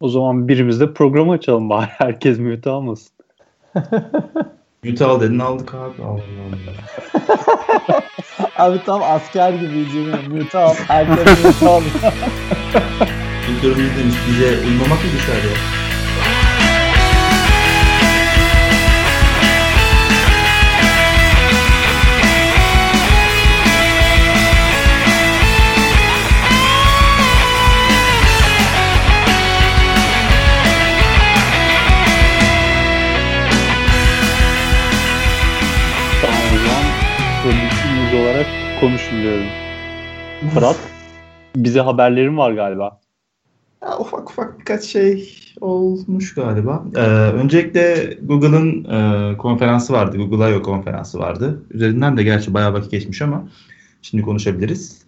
O zaman birimiz de programı açalım bari. Herkes mute almasın. mute al dedin aldık abi. Allah Allah. abi tam asker gibi mute al. Herkes mute al. Kültürümüz demiş bize uymamak mı düşer ya? Konuşun diyorum. Fırat, bize haberlerin var galiba. Ya, ufak ufak birkaç şey olmuş galiba. Ee, öncelikle Google'ın e, konferansı vardı. Google I.O. konferansı vardı. Üzerinden de gerçi bayağı vakit geçmiş ama şimdi konuşabiliriz.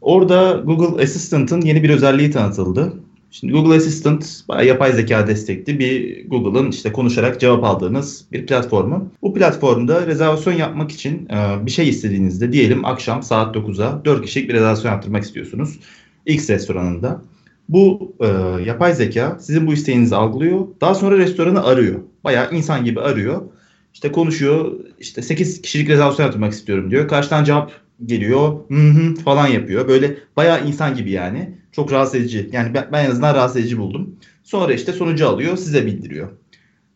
Orada Google Assistant'ın yeni bir özelliği tanıtıldı. Şimdi Google Assistant yapay zeka destekli bir Google'ın işte konuşarak cevap aldığınız bir platformu. Bu platformda rezervasyon yapmak için e, bir şey istediğinizde diyelim akşam saat 9'a 4 kişilik bir rezervasyon yaptırmak istiyorsunuz. X restoranında. Bu e, yapay zeka sizin bu isteğinizi algılıyor. Daha sonra restoranı arıyor. Bayağı insan gibi arıyor. İşte konuşuyor. İşte 8 kişilik rezervasyon yaptırmak istiyorum diyor. Karşıdan cevap geliyor. Falan yapıyor. Böyle bayağı insan gibi yani. Çok rahatsız edici. Yani ben, ben en azından rahatsız edici buldum. Sonra işte sonucu alıyor, size bildiriyor.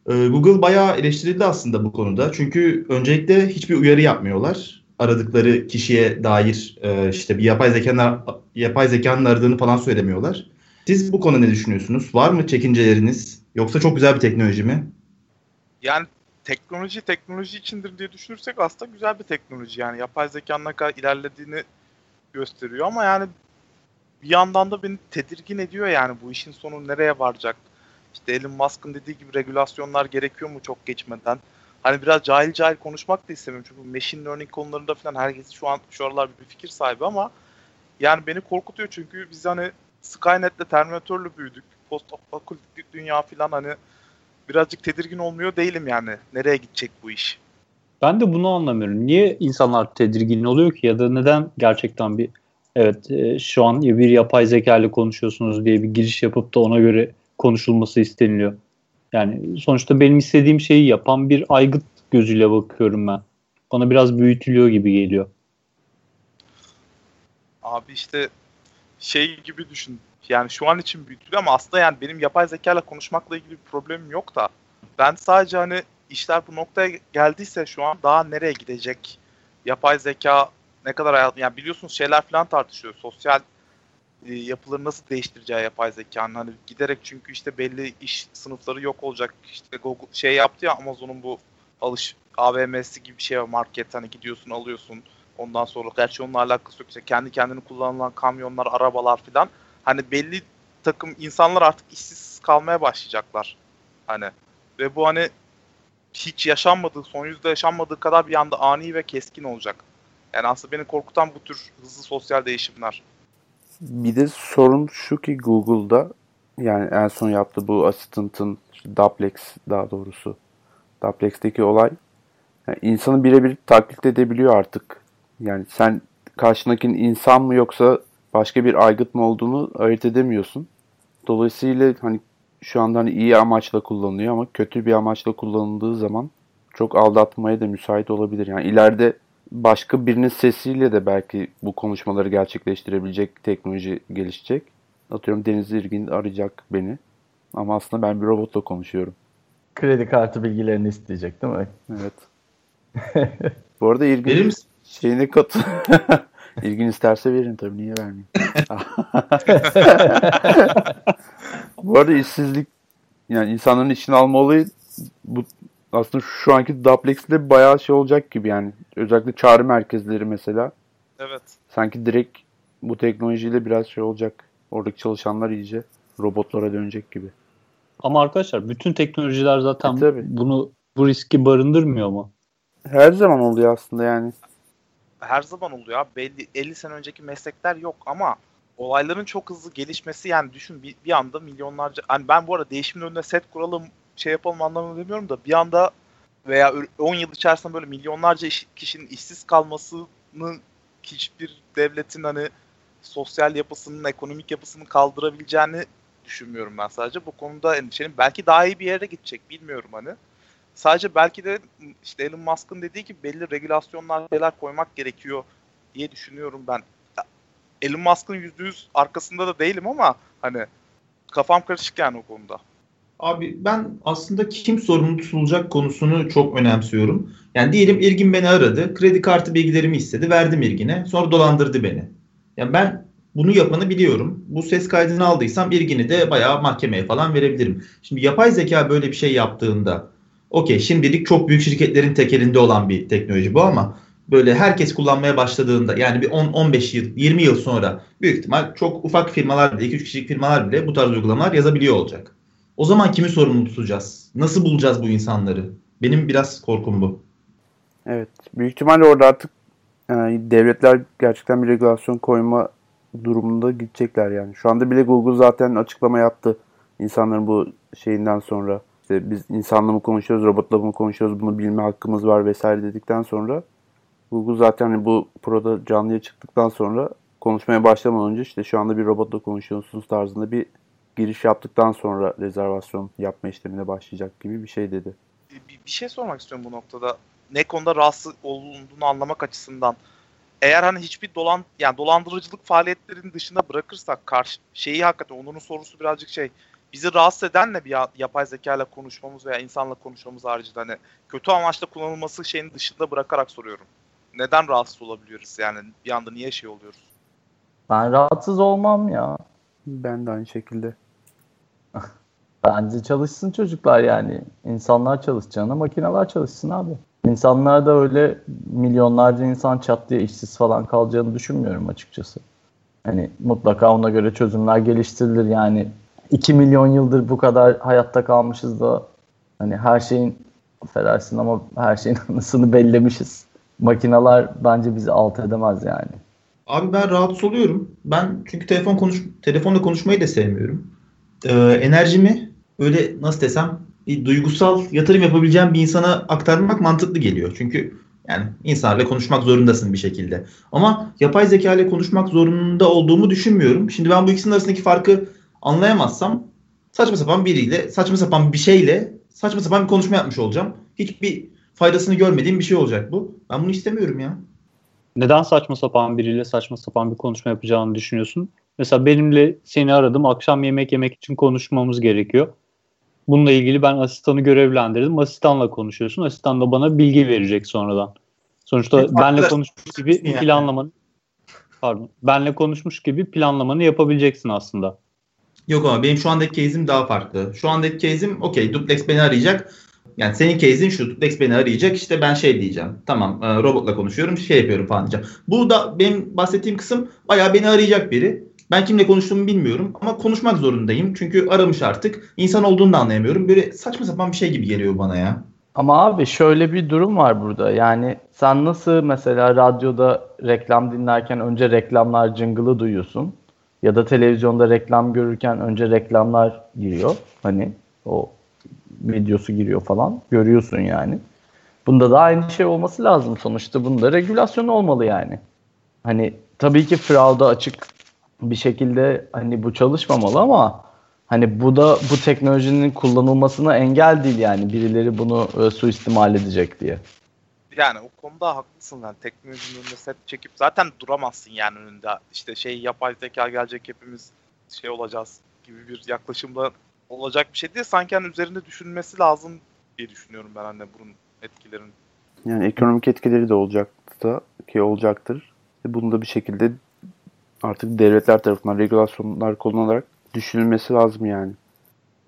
Ee, Google bayağı eleştirildi aslında bu konuda. Çünkü öncelikle hiçbir uyarı yapmıyorlar. Aradıkları kişiye dair e, işte bir yapay zekanın yapay zekanın aradığını falan söylemiyorlar. Siz bu konuda ne düşünüyorsunuz? Var mı çekinceleriniz? Yoksa çok güzel bir teknoloji mi? Yani teknoloji teknoloji içindir diye düşünürsek aslında güzel bir teknoloji. Yani yapay zekanın ne kadar ilerlediğini gösteriyor ama yani bir yandan da beni tedirgin ediyor yani bu işin sonu nereye varacak? İşte Elon Musk'ın dediği gibi regülasyonlar gerekiyor mu çok geçmeden? Hani biraz cahil cahil konuşmak da istemiyorum çünkü machine learning konularında falan herkes şu an şu aralar bir fikir sahibi ama yani beni korkutuyor çünkü biz hani Skynet'le Terminator'la büyüdük. Post dünya falan hani birazcık tedirgin olmuyor değilim yani. Nereye gidecek bu iş? Ben de bunu anlamıyorum. Niye insanlar tedirgin oluyor ki ya da neden gerçekten bir evet e, şu an bir yapay zeka ile konuşuyorsunuz diye bir giriş yapıp da ona göre konuşulması isteniliyor. Yani sonuçta benim istediğim şeyi yapan bir aygıt gözüyle bakıyorum ben. Bana biraz büyütülüyor gibi geliyor. Abi işte şey gibi düşün. Yani şu an için büyütülüyor ama aslında yani benim yapay zeka ile konuşmakla ilgili bir problemim yok da ben sadece hani işler bu noktaya geldiyse şu an daha nereye gidecek? Yapay zeka ne kadar hayat yani biliyorsunuz şeyler falan tartışıyor. Sosyal e, yapıları nasıl değiştireceği yapay zekanın hani giderek çünkü işte belli iş sınıfları yok olacak. İşte Google şey yaptı ya Amazon'un bu alış AVM'si gibi bir şey var market hani gidiyorsun alıyorsun ondan sonra gerçi onunla alakası yok işte kendi kendini kullanılan kamyonlar arabalar filan hani belli takım insanlar artık işsiz kalmaya başlayacaklar hani ve bu hani hiç yaşanmadığı son yüzde yaşanmadığı kadar bir anda ani ve keskin olacak. Yani aslında beni korkutan bu tür hızlı sosyal değişimler. Bir de sorun şu ki Google'da yani en son yaptığı bu Assistant'ın Duplex daha doğrusu Duplex'teki olay yani insanı birebir taklit edebiliyor artık. Yani sen karşındakinin insan mı yoksa başka bir aygıt mı olduğunu ayırt edemiyorsun. Dolayısıyla hani şu anda hani iyi amaçla kullanılıyor ama kötü bir amaçla kullanıldığı zaman çok aldatmaya da müsait olabilir. Yani ileride başka birinin sesiyle de belki bu konuşmaları gerçekleştirebilecek teknoloji gelişecek. Atıyorum Deniz İrgin arayacak beni. Ama aslında ben bir robotla konuşuyorum. Kredi kartı bilgilerini isteyecek değil mi? Evet. bu arada İrgin şeyine kat İlgin isterse verin tabii niye vermeyeyim. bu arada işsizlik yani insanların işini alma olayı bu aslında şu anki Duplex'te bayağı şey olacak gibi yani. Özellikle çağrı merkezleri mesela. Evet. Sanki direkt bu teknolojiyle biraz şey olacak. Oradaki çalışanlar iyice robotlara dönecek gibi. Ama arkadaşlar bütün teknolojiler zaten e, bunu bu riski barındırmıyor mu? Her zaman oluyor aslında yani. Her zaman oluyor. Belli 50 sene önceki meslekler yok ama olayların çok hızlı gelişmesi yani düşün bir, bir anda milyonlarca hani ben bu arada değişimin önüne set kuralım şey yapalım anlamında demiyorum da bir anda veya 10 yıl içerisinde böyle milyonlarca iş, kişinin işsiz kalmasını hiçbir devletin hani sosyal yapısının, ekonomik yapısını kaldırabileceğini düşünmüyorum ben sadece. Bu konuda endişelim. Belki daha iyi bir yere gidecek bilmiyorum hani. Sadece belki de işte Elon Musk'ın dediği gibi belli regülasyonlar şeyler koymak gerekiyor diye düşünüyorum ben. Elon Musk'ın %100 arkasında da değilim ama hani kafam karışık yani o konuda. Abi ben aslında kim sorumlu tutulacak konusunu çok önemsiyorum. Yani diyelim İlgin beni aradı. Kredi kartı bilgilerimi istedi. Verdim İlgin'e. Sonra dolandırdı beni. Yani ben bunu yapanı biliyorum. Bu ses kaydını aldıysam İlgin'i de bayağı mahkemeye falan verebilirim. Şimdi yapay zeka böyle bir şey yaptığında okey şimdilik çok büyük şirketlerin tekelinde olan bir teknoloji bu ama böyle herkes kullanmaya başladığında yani bir 10-15 yıl 20 yıl sonra büyük ihtimal çok ufak firmalar bile 2-3 kişilik firmalar bile bu tarz uygulamalar yazabiliyor olacak. O zaman kimi sorumlu tutacağız? Nasıl bulacağız bu insanları? Benim biraz korkum bu. Evet. Büyük ihtimalle orada artık yani devletler gerçekten bir regülasyon koyma durumunda gidecekler yani. Şu anda bile Google zaten açıklama yaptı. İnsanların bu şeyinden sonra işte biz insanla mı konuşuyoruz, robotla mı konuşuyoruz, bunu bilme hakkımız var vesaire dedikten sonra Google zaten hani bu proda canlıya çıktıktan sonra konuşmaya başlamadan önce işte şu anda bir robotla konuşuyorsunuz tarzında bir giriş yaptıktan sonra rezervasyon yapma işlemine başlayacak gibi bir şey dedi. Bir, bir şey sormak istiyorum bu noktada. Ne konuda rahatsız olduğunu anlamak açısından. Eğer hani hiçbir dolan yani dolandırıcılık faaliyetlerinin dışında bırakırsak karşı şeyi hakikaten Onur'un sorusu birazcık şey bizi rahatsız eden ne bir yapay zeka ile konuşmamız veya insanla konuşmamız haricinde hani kötü amaçla kullanılması şeyin dışında bırakarak soruyorum. Neden rahatsız olabiliyoruz yani bir anda niye şey oluyoruz? Ben rahatsız olmam ya. Ben de aynı şekilde. Bence çalışsın çocuklar yani. İnsanlar çalışacağına makineler çalışsın abi. İnsanlar da öyle milyonlarca insan çat diye işsiz falan kalacağını düşünmüyorum açıkçası. Hani mutlaka ona göre çözümler geliştirilir yani. 2 milyon yıldır bu kadar hayatta kalmışız da hani her şeyin affedersin ama her şeyin anısını bellemişiz. Makineler bence bizi alt edemez yani. Abi ben rahatsız oluyorum. Ben çünkü telefon konuş telefonla konuşmayı da sevmiyorum. Ee, enerjimi öyle nasıl desem bir duygusal yatırım yapabileceğim bir insana aktarmak mantıklı geliyor. Çünkü yani insanlarla konuşmak zorundasın bir şekilde. Ama yapay zeka ile konuşmak zorunda olduğumu düşünmüyorum. Şimdi ben bu ikisinin arasındaki farkı anlayamazsam saçma sapan biriyle, saçma sapan bir şeyle saçma sapan bir konuşma yapmış olacağım. Hiçbir faydasını görmediğim bir şey olacak bu. Ben bunu istemiyorum ya. Neden saçma sapan biriyle saçma sapan bir konuşma yapacağını düşünüyorsun? Mesela benimle seni aradım. Akşam yemek yemek için konuşmamız gerekiyor. Bununla ilgili ben asistanı görevlendirdim. Asistanla konuşuyorsun. Asistan da bana bilgi verecek sonradan. Sonuçta evet, benle konuşmuş gibi yani. planlamanı pardon. Benle konuşmuş gibi planlamanı yapabileceksin aslında. Yok ama benim şu andaki case'im daha farklı. Şu andaki case'im okey duplex beni arayacak. Yani senin case'in şu duplex beni arayacak işte ben şey diyeceğim. Tamam e, robotla konuşuyorum şey yapıyorum falan diyeceğim. Bu da benim bahsettiğim kısım bayağı beni arayacak biri. Ben kimle konuştuğumu bilmiyorum ama konuşmak zorundayım. Çünkü aramış artık. İnsan olduğunu da anlayamıyorum. Böyle saçma sapan bir şey gibi geliyor bana ya. Ama abi şöyle bir durum var burada. Yani sen nasıl mesela radyoda reklam dinlerken önce reklamlar jingle'ı duyuyorsun. Ya da televizyonda reklam görürken önce reklamlar giriyor. Hani o videosu giriyor falan. Görüyorsun yani. Bunda da aynı şey olması lazım sonuçta. Bunda regülasyon olmalı yani. Hani tabii ki fraud'a açık bir şekilde hani bu çalışmamalı ama hani bu da bu teknolojinin kullanılmasına engel değil yani birileri bunu e, suistimal edecek diye. Yani o konuda haklısın yani teknolojinin önünde set çekip zaten duramazsın yani önünde işte şey yapay zeka gelecek hepimiz şey olacağız gibi bir yaklaşımda olacak bir şey değil. Sanki hani üzerinde düşünmesi lazım diye düşünüyorum ben anne bunun etkilerini. Yani ekonomik etkileri de olacaktı ki olacaktır. Bunu da bir şekilde artık devletler tarafından regülasyonlar konularak düşünülmesi lazım yani.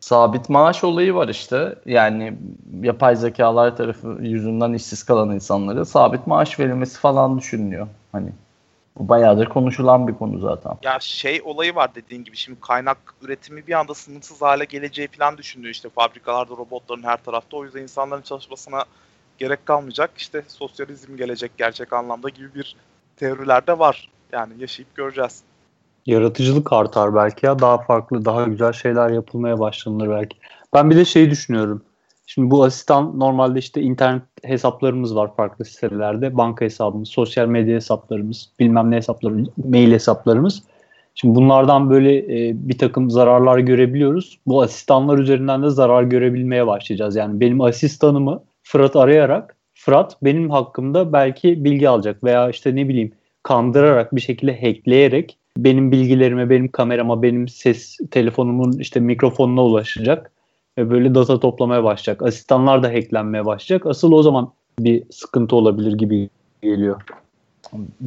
Sabit maaş olayı var işte. Yani yapay zekalar tarafı yüzünden işsiz kalan insanlara sabit maaş verilmesi falan düşünülüyor. Hani bu bayağıdır konuşulan bir konu zaten. Ya şey olayı var dediğin gibi şimdi kaynak üretimi bir anda sınırsız hale geleceği falan düşünülüyor işte fabrikalarda robotların her tarafta o yüzden insanların çalışmasına gerek kalmayacak işte sosyalizm gelecek gerçek anlamda gibi bir teoriler de var. Yani yaşayıp göreceğiz. Yaratıcılık artar belki ya. Daha farklı, daha güzel şeyler yapılmaya başlanır belki. Ben bir de şeyi düşünüyorum. Şimdi bu asistan normalde işte internet hesaplarımız var farklı sitelerde. Banka hesabımız, sosyal medya hesaplarımız, bilmem ne hesaplarımız, mail hesaplarımız. Şimdi bunlardan böyle e, bir takım zararlar görebiliyoruz. Bu asistanlar üzerinden de zarar görebilmeye başlayacağız. Yani benim asistanımı Fırat arayarak Fırat benim hakkımda belki bilgi alacak veya işte ne bileyim kandırarak bir şekilde hackleyerek benim bilgilerime, benim kamerama, benim ses telefonumun işte mikrofonuna ulaşacak ve böyle data toplamaya başlayacak. Asistanlar da hacklenmeye başlayacak. Asıl o zaman bir sıkıntı olabilir gibi geliyor.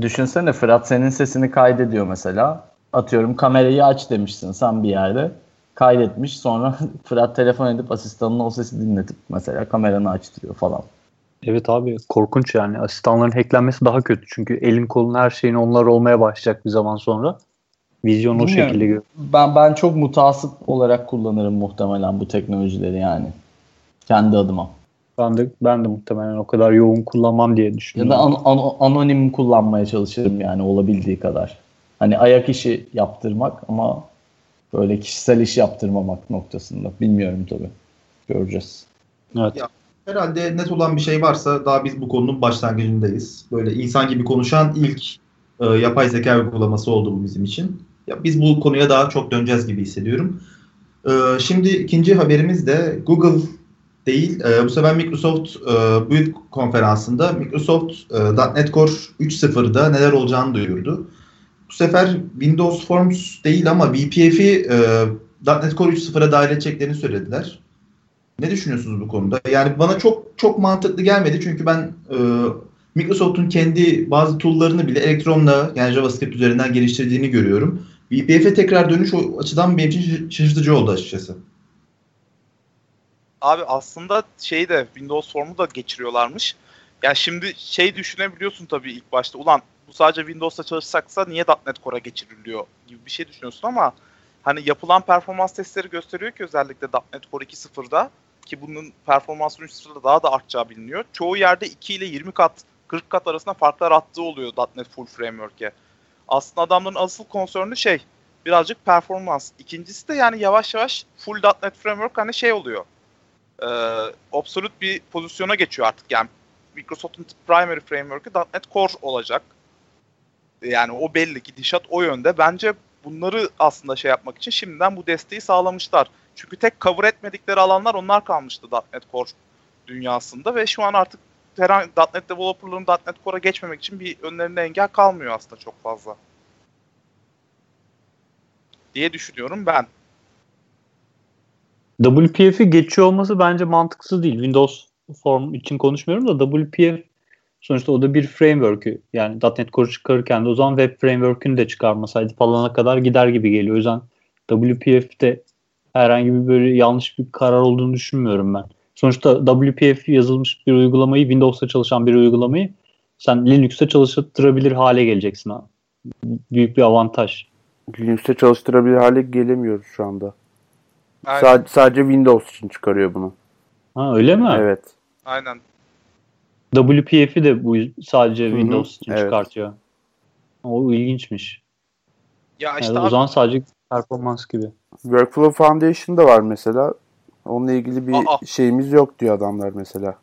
Düşünsene Fırat senin sesini kaydediyor mesela. Atıyorum kamerayı aç demişsin sen bir yerde. Kaydetmiş sonra Fırat telefon edip asistanına o sesi dinletip mesela kameranı açtırıyor falan. Evet abi korkunç yani. Asistanların hacklenmesi daha kötü. Çünkü elin kolun her şeyin onlar olmaya başlayacak bir zaman sonra. Vizyon o şekilde görüyor. Ben, ben çok mutasip olarak kullanırım muhtemelen bu teknolojileri yani. Kendi adıma. Ben de ben de muhtemelen o kadar yoğun kullanmam diye düşünüyorum. Ya da an, an, anonim kullanmaya çalışırım yani olabildiği kadar. Hani ayak işi yaptırmak ama böyle kişisel iş yaptırmamak noktasında. Bilmiyorum tabii. Göreceğiz. Evet. Ya, herhalde net olan bir şey varsa daha biz bu konunun başlangıcındayız. Böyle insan gibi konuşan ilk e, yapay zeka uygulaması oldu bu bizim için. Ya biz bu konuya daha çok döneceğiz gibi hissediyorum. E, şimdi ikinci haberimiz de Google değil. E, bu sefer Microsoft e, Build konferansında Microsoft e, .NET Core 3.0'da neler olacağını duyurdu. Bu sefer Windows Forms değil ama VPF'i e, .NET Core 3.0'a dahil edeceklerini söylediler. Ne düşünüyorsunuz bu konuda? Yani bana çok çok mantıklı gelmedi çünkü ben e, Microsoft'un kendi bazı tool'larını bile Electron'la yani JavaScript üzerinden geliştirdiğini görüyorum. VPF'e tekrar dönüş o açıdan benim için şaşırtıcı oldu açıkçası. Abi aslında şeyi de Windows Form'u da geçiriyorlarmış. Yani şimdi şey düşünebiliyorsun tabii ilk başta. Ulan bu sadece Windows'ta çalışacaksa niye .NET Core'a geçiriliyor gibi bir şey düşünüyorsun ama hani yapılan performans testleri gösteriyor ki özellikle .NET Core 2.0'da ki bunun performansı 3.0'da daha da artacağı biliniyor. Çoğu yerde 2 ile 20 kat 40 kat arasında farklar attığı oluyor .NET Full Framework'e. Aslında adamların asıl konsörnü şey birazcık performans. İkincisi de yani yavaş yavaş full .NET Framework hani şey oluyor. E, absolute bir pozisyona geçiyor artık. Yani Microsoft'un primary framework'ı .NET Core olacak. Yani o belli ki dişat o yönde. Bence bunları aslında şey yapmak için şimdiden bu desteği sağlamışlar. Çünkü tek cover etmedikleri alanlar onlar kalmıştı .NET Core dünyasında ve şu an artık herhangi .NET developerların .NET Core'a geçmemek için bir önlerinde engel kalmıyor aslında çok fazla. Diye düşünüyorum ben. WPF'i geçiyor olması bence mantıksız değil. Windows Form için konuşmuyorum da WPF sonuçta o da bir framework'ü. Yani .NET Core çıkarırken de o zaman web framework'ünü de çıkarmasaydı falana kadar gider gibi geliyor. O yüzden WPF'te herhangi bir böyle yanlış bir karar olduğunu düşünmüyorum ben. Sonuçta WPF yazılmış bir uygulamayı, Windows'ta çalışan bir uygulamayı sen Linux'te çalıştırabilir hale geleceksin ha. Büyük bir avantaj. Linux'te çalıştırabilir hale gelemiyoruz şu anda. Aynen. Sadece, sadece Windows için çıkarıyor bunu. Ha öyle mi? Evet. Aynen. WPF'i de bu sadece Hı hı, Windows için evet. çıkartıyor. O ilginçmiş. Ya işte Yani o abi, zaman sadece performans gibi. Workflow Foundation da var mesela. Onunla ilgili bir Aa. şeyimiz yok diyor adamlar mesela.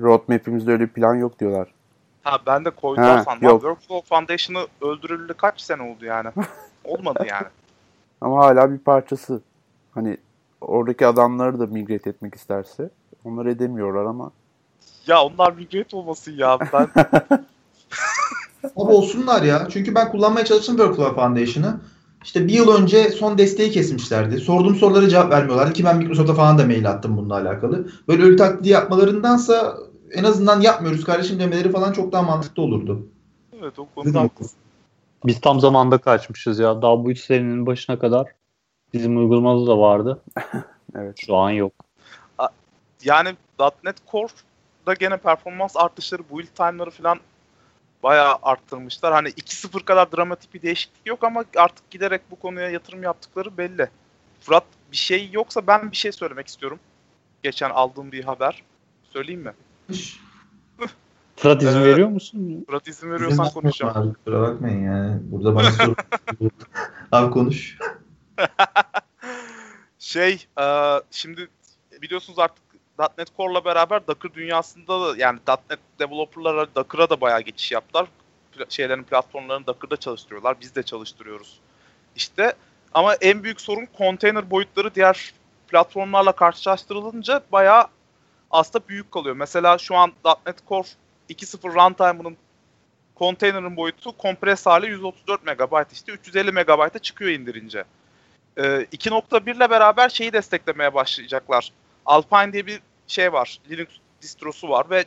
Roadmap'imizde öyle bir plan yok diyorlar. ha ben de koydular Ha, sandım. yok. Workflow Foundation'ı öldürüldü kaç sene oldu yani. Olmadı yani. Ama hala bir parçası. Hani oradaki adamları da migrate etmek isterse. Onlar edemiyorlar ama. Ya onlar migrate olmasın ya. Ben Abi olsunlar ya. Çünkü ben kullanmaya çalıştım Workflow Foundation'ı. İşte bir yıl önce son desteği kesmişlerdi. Sorduğum sorulara cevap vermiyorlardı ki ben Microsoft'a falan da mail attım bununla alakalı. Böyle ölü taklidi yapmalarındansa en azından yapmıyoruz kardeşim demeleri falan çok daha mantıklı olurdu. evet o konuda haklısın. Biz tam zamanda kaçmışız ya. Daha bu üç senenin başına kadar bizim uygulamada da vardı. Evet. Şu an yok. Yani .NET Core'da gene performans artışları, build time'ları falan bayağı arttırmışlar. Hani 2.0 kadar dramatik bir değişiklik yok ama artık giderek bu konuya yatırım yaptıkları belli. Fırat bir şey yoksa ben bir şey söylemek istiyorum. Geçen aldığım bir haber. Söyleyeyim mi? Fırat izin Ee, veriyor musun? Fırat izin veriyorsan konuşacağım. Abi, kusura bakmayın yani. Burada bana soru. Abi konuş. Şey, e, şimdi biliyorsunuz artık .NET Core'la beraber Docker dünyasında da yani .NET developerlara Docker'a da bayağı geçiş yaptılar. Şeylerin platformlarını Docker'da çalıştırıyorlar. Biz de çalıştırıyoruz işte. Ama en büyük sorun konteyner boyutları diğer platformlarla karşılaştırılınca bayağı aslında büyük kalıyor. Mesela şu an .NET Core 2.0 runtime'ının konteynerin boyutu kompres hali 134 MB işte 350 MB'a çıkıyor indirince. Ee, 2.1 ile beraber şeyi desteklemeye başlayacaklar. Alpine diye bir şey var. Linux distrosu var ve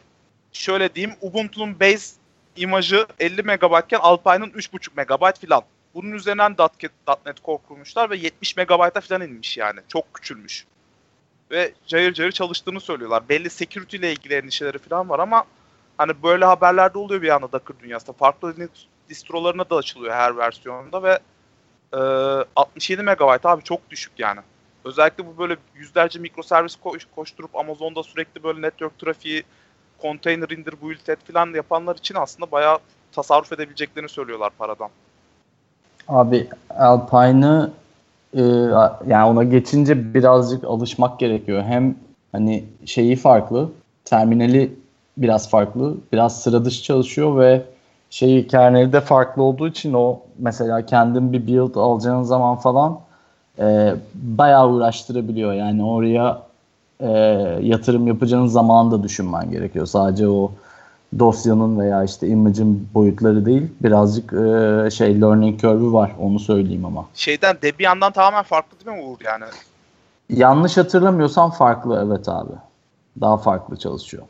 şöyle diyeyim Ubuntu'nun base imajı 50 MB iken Alpine'ın 3.5 MB filan. Bunun üzerinden .NET Core kurmuşlar ve 70 MB'a falan inmiş yani. Çok küçülmüş. Ve cayır cayır çalıştığını söylüyorlar. Belli security ile ilgili endişeleri falan var ama hani böyle haberlerde oluyor bir anda Docker dünyasında. Farklı Linux distrolarına da açılıyor her versiyonda ve e, 67 MB abi çok düşük yani. Özellikle bu böyle yüzlerce mikroservis koş, koşturup Amazon'da sürekli böyle network trafiği container indir, build et falan yapanlar için aslında bayağı tasarruf edebileceklerini söylüyorlar paradan. Abi Alpine'ı e, yani ona geçince birazcık alışmak gerekiyor. Hem hani şeyi farklı, terminali biraz farklı, biraz sıra dışı çalışıyor ve şeyi kerneli de farklı olduğu için o mesela kendin bir build alacağın zaman falan e, bayağı uğraştırabiliyor. Yani oraya e, yatırım yapacağın zaman da düşünmen gerekiyor. Sadece o dosyanın veya işte image'in boyutları değil birazcık e, şey learning curve'ü var onu söyleyeyim ama. Şeyden Debian'dan tamamen farklı değil mi Uğur yani? Yanlış hatırlamıyorsam farklı evet abi. Daha farklı çalışıyor.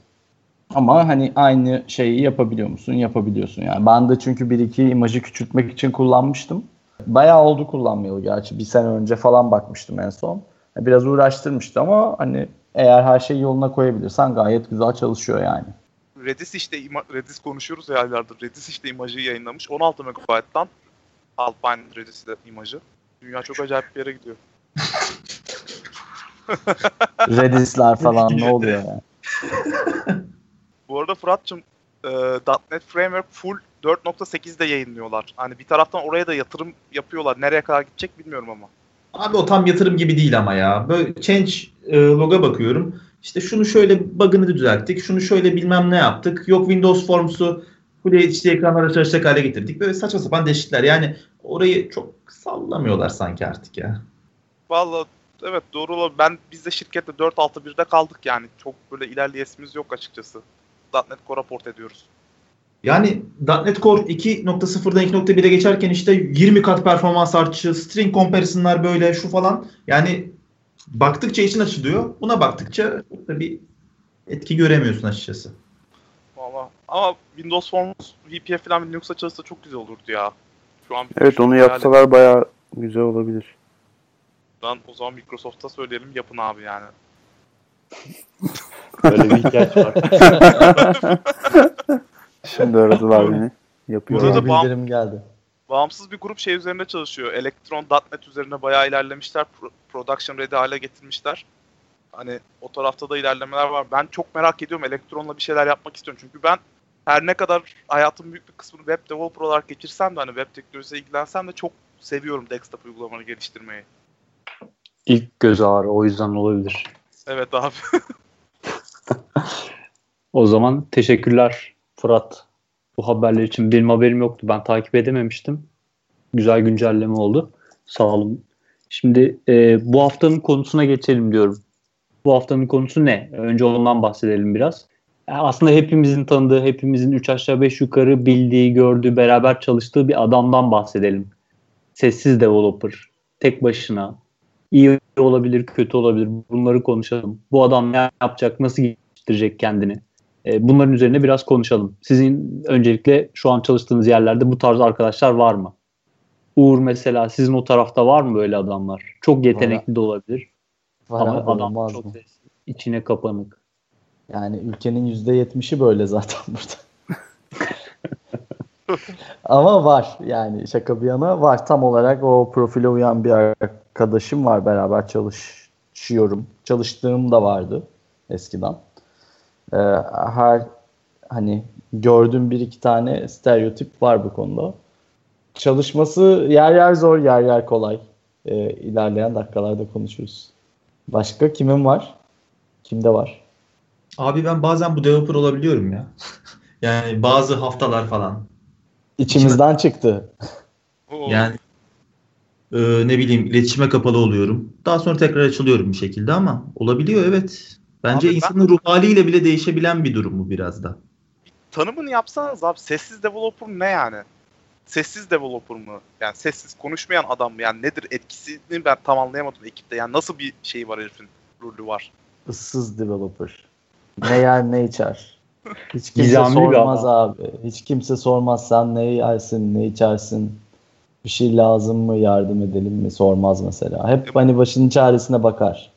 Ama hani aynı şeyi yapabiliyor musun? Yapabiliyorsun yani. Ben de çünkü bir iki imajı küçültmek için kullanmıştım. Bayağı oldu kullanmayalı gerçi. Bir sene önce falan bakmıştım en son. Biraz uğraştırmıştı ama hani eğer her şeyi yoluna koyabilirsen gayet güzel çalışıyor yani. Redis işte Redis konuşuyoruz ya aylardır. Redis işte imajı yayınlamış. 16 MB'dan Alpine Redis de imajı. Dünya çok acayip bir yere gidiyor. Redis'ler falan ne oluyor yani? Bu arada Fırat'cığım e, .NET Framework full 4.8'de yayınlıyorlar. Hani bir taraftan oraya da yatırım yapıyorlar. Nereye kadar gidecek bilmiyorum ama. Abi o tam yatırım gibi değil ama ya. Böyle change e, loga bakıyorum. İşte şunu şöyle bug'ını düzelttik. Şunu şöyle bilmem ne yaptık. Yok Windows Forms'u Full HD ekranlara çalışacak hale getirdik. Böyle saçma sapan değişiklikler. Yani orayı çok sallamıyorlar sanki artık ya. Vallahi evet doğru olabilir. Ben biz de şirkette 4.6.1'de kaldık yani. Çok böyle ilerleyesimiz yok açıkçası. .NET Core port ediyoruz. Yani .NET Core 2.0'dan 2.1'e geçerken işte 20 kat performans artışı, string comparison'lar böyle şu falan. Yani baktıkça için açılıyor. Buna baktıkça bir etki göremiyorsun açıkçası. Valla ama Windows Forms VPF falan Linux'a çalışsa çok güzel olurdu ya. Şu an evet onu yapsalar yani. bayağı güzel olabilir. Ben o zaman Microsoft'a söyleyelim yapın abi yani. Böyle bir ihtiyaç var. Şimdi aradılar beni. Yapıyor. Burada da bildirim geldi. Bağımsız bir grup şey üzerinde çalışıyor. Electron.NET üzerine bayağı ilerlemişler. Pro- production ready hale getirmişler. Hani o tarafta da ilerlemeler var. Ben çok merak ediyorum. Elektron'la bir şeyler yapmak istiyorum. Çünkü ben her ne kadar hayatımın büyük bir kısmını web developer olarak geçirsem de hani web teknolojisiyle ilgilensem de çok seviyorum desktop uygulamaları geliştirmeyi. İlk göz ağrı o yüzden olabilir. Evet abi. o zaman teşekkürler Fırat. Bu haberler için benim haberim yoktu. Ben takip edememiştim. Güzel güncelleme oldu. Sağ olun. Şimdi e, bu haftanın konusuna geçelim diyorum. Bu haftanın konusu ne? Önce ondan bahsedelim biraz. Yani aslında hepimizin tanıdığı, hepimizin 3 aşağı 5 yukarı bildiği, gördüğü, beraber çalıştığı bir adamdan bahsedelim. Sessiz developer, tek başına, iyi olabilir, kötü olabilir. Bunları konuşalım. Bu adam ne yapacak, nasıl geliştirecek kendini? E, bunların üzerine biraz konuşalım. Sizin öncelikle şu an çalıştığınız yerlerde bu tarz arkadaşlar var mı? Uğur mesela sizin o tarafta var mı böyle adamlar? Çok yetenekli de olabilir. Var Ama abi, adam çok sesli, içine kapanık. Yani ülkenin yüzde yetmişi böyle zaten burada. Ama var yani şaka bir yana var. Tam olarak o profile uyan bir arkadaşım var beraber çalışıyorum. Çalıştığım da vardı eskiden. Ee, her hani gördüğüm bir iki tane stereotip var bu konuda. Çalışması yer yer zor, yer yer kolay. Ee, ilerleyen dakikalarda konuşuruz. Başka kimin var? Kimde var? Abi ben bazen bu developer olabiliyorum ya. yani bazı haftalar falan. İçimizden çıktı. Yani e, ne bileyim iletişime kapalı oluyorum. Daha sonra tekrar açılıyorum bir şekilde ama olabiliyor evet. Bence Abi ben- insanın ruh haliyle bile değişebilen bir durum bu biraz da. Tanımını yapsanız abi sessiz developer ne yani? Sessiz developer mı? Yani sessiz konuşmayan adam mı? Yani nedir etkisini ben tam anlayamadım ekipte. Yani nasıl bir şey var herifin rolü var? Issız developer. Ne yer ne içer. Hiç kimse Gizemli sormaz abi. Hiç kimse sormaz sen ne yersin ne içersin. Bir şey lazım mı yardım edelim mi sormaz mesela. Hep hani başının çaresine bakar.